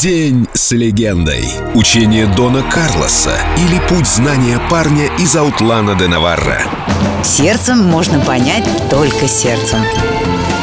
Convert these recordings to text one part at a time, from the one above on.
День с легендой. Учение Дона Карлоса или путь знания парня из Аутлана де Наварра. Сердцем можно понять только сердцем.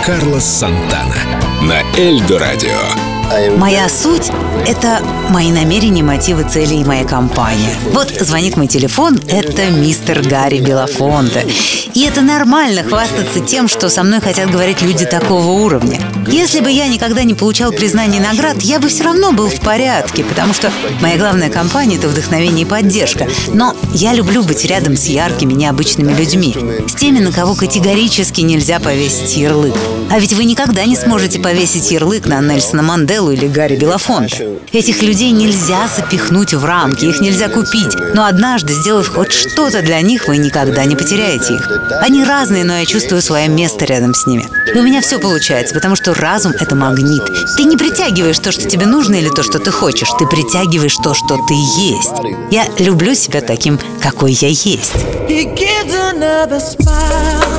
Карлос Сантана на Эльдо Радио. Моя суть — это мои намерения, мотивы, цели и моя компания. Вот звонит мой телефон, это мистер Гарри Белофонте. И это нормально хвастаться тем, что со мной хотят говорить люди такого уровня. Если бы я никогда не получал признания и наград, я бы все равно был в порядке, потому что моя главная компания — это вдохновение и поддержка. Но я люблю быть рядом с яркими, необычными людьми, с теми, на кого категорически нельзя повесить ярлык. А ведь вы никогда не сможете повесить ярлык на Нельсона Манделу или Гарри Белофонта. Этих людей нельзя запихнуть в рамки, их нельзя купить. Но однажды, сделав хоть что-то для них, вы никогда не потеряете их. Они разные, но я чувствую свое место рядом с ними. И у меня все получается, потому что разум — это магнит. Ты не притягиваешь то, что тебе нужно или то, что ты хочешь. Ты притягиваешь то, что ты есть. Я люблю себя таким, какой я есть. He gives another smile.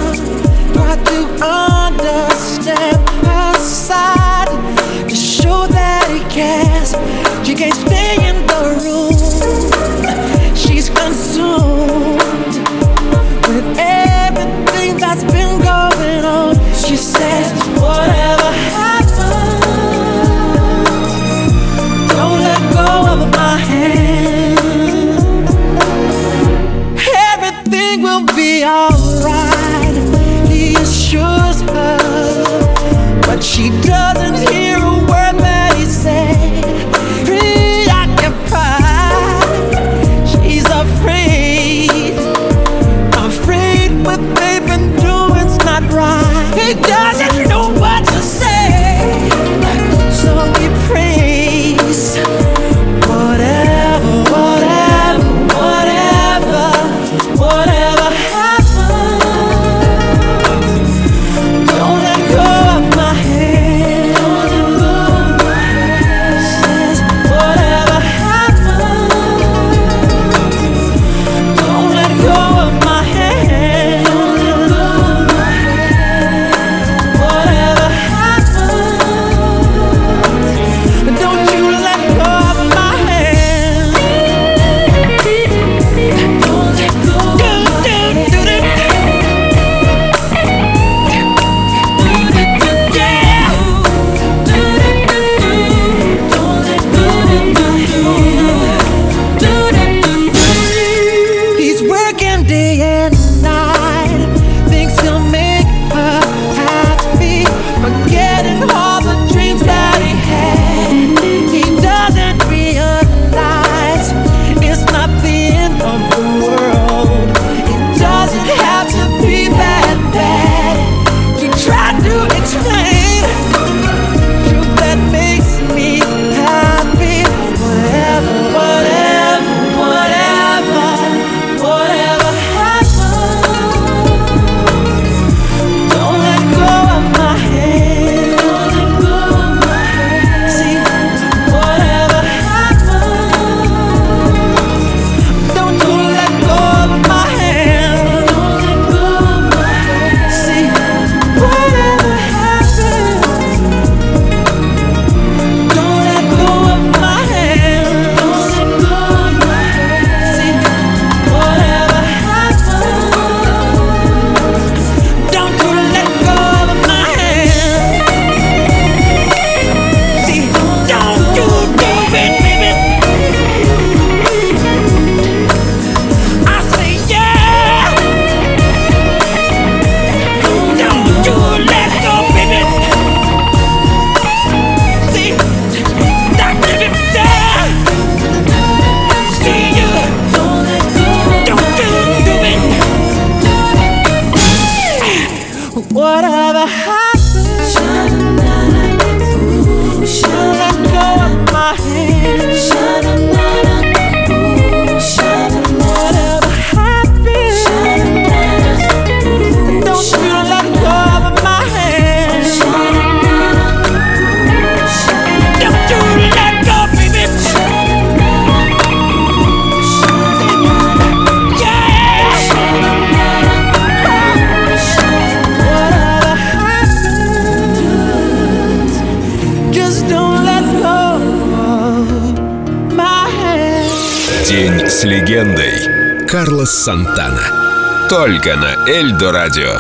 День с легендой. Карлос Сантана. Только на Эльдо Радио.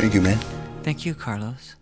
Thank you, man. Thank you, Carlos.